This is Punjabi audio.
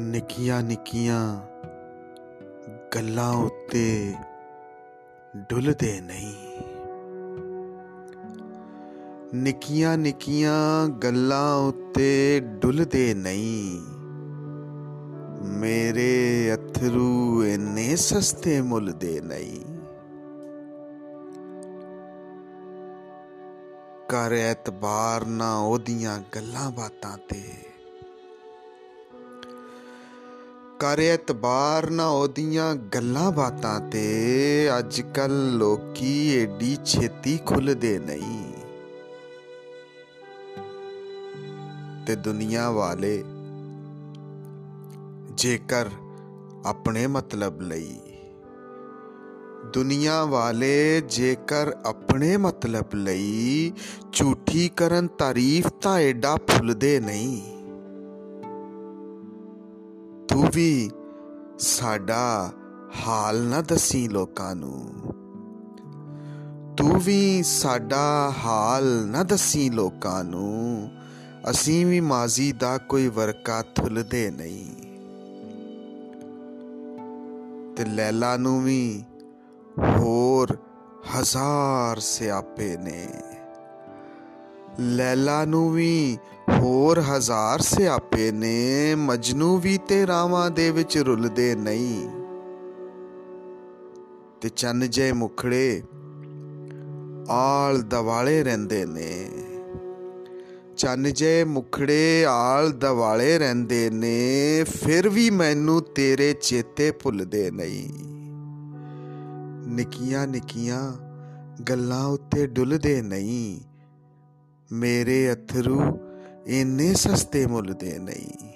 ਨਿੱਕੀਆਂ ਨਿੱਕੀਆਂ ਗੱਲਾਂ ਉੱਤੇ ਡੁੱਲਦੇ ਨਹੀਂ। ਨਿੱਕੀਆਂ ਨਿੱਕੀਆਂ ਗੱਲਾਂ ਉੱਤੇ ਡੁੱਲਦੇ ਨਹੀਂ। ਮੇਰੇ ਅਥਰੂ ਇੰਨੇ ਸਸਤੇ ਮੁੱਲ ਦੇ ਨਹੀਂ। ਕਰ ਐਤਬਾਰ ਨਾ ਉਹਦੀਆਂ ਗੱਲਾਂ ਬਾਤਾਂ ਤੇ ਕਰ ਇਤਬਾਰ ਨਾ ਉਹਦੀਆਂ ਗੱਲਾਂ ਬਾਤਾਂ ਤੇ। ਅੱਜ ਕੱਲ ਲੋਕੀ ਏਡੀ ਛੇਤੀ ਖੁੱਲਦੇ ਨਹੀਂ। ਤੇ ਦੁਨੀਆ ਵਾਲੇ, ਜੇਕਰ ਆਪਣੇ ਮਤਲਬ ਲਈ। ਦੁਨੀਆ ਵਾਲੇ, ਜੇਕਰ ਆਪਣੇ ਮਤਲਬ ਲਈ, ਝੂਠੀ ਕਰਨ ਤਾਰੀਫ ਤਾਂ ਐਡਾ ਫੁੱਲਦੇ ਨਹੀਂ। ਤੂੰ ਵੀ ਸਾਡਾ ਹਾਲ ਨਾ ਦਸੀ ਲੋਕਾਂ ਨੂੰ। ਤੂੰ ਵੀ ਸਾਡਾ ਹਾਲ ਨਾ ਦਸੀ ਲੋਕਾਂ ਨੂੰ। ਅਸੀਂ ਵੀ ਮਾਜ਼ੀ ਦਾ ਕੋਈ ਵਰਕਾ ਥੁੱਲਦੇ ਨਹੀਂ। ਤੇ ਲੈਲਾ ਨੂੰ ਵੀ ਹੋਰ ਹਜ਼ਾਰ ਸਿਆਪੇ ਨੇ। ਲੈਲਾ ਨੂੰ ਵੀ ਹੋਰ ਹਜ਼ਾਰ ਸਿਆਪੇ ਨੇ, ਮਜਨੂ ਵੀ ਤੇ ਰਾਵਾਂ ਦੇ ਵਿੱਚ ਰੁੱਲਦੇ ਨਹੀਂ। ਤੇ ਚੰਨ ਜੇ ਮੁਖੜੇ ਆਲ ਦਵਾਲੇ ਰਹਿੰਦੇ ਨੇ। ਚੰਨ ਜੇ ਮੁਖੜੇ ਆਲ ਦਵਾਲੇ ਰਹਿੰਦੇ ਨੇ, ਫਿਰ ਵੀ ਮੈਨੂੰ ਤੇਰੇ ਚੇਤੇ ਭੁੱਲਦੇ ਨਹੀਂ। ਨਿੱਕੀਆਂ ਨਿੱਕੀਆਂ ਗੱਲਾਂ ਉੱਤੇ ਡੁੱਲਦੇ ਨਹੀਂ। ਮੇਰੇ ਅਥਰੂ ਇੰਨੇ ਸਸਤੇ ਮੁੱਲ ਦੇ ਨਹੀਂ।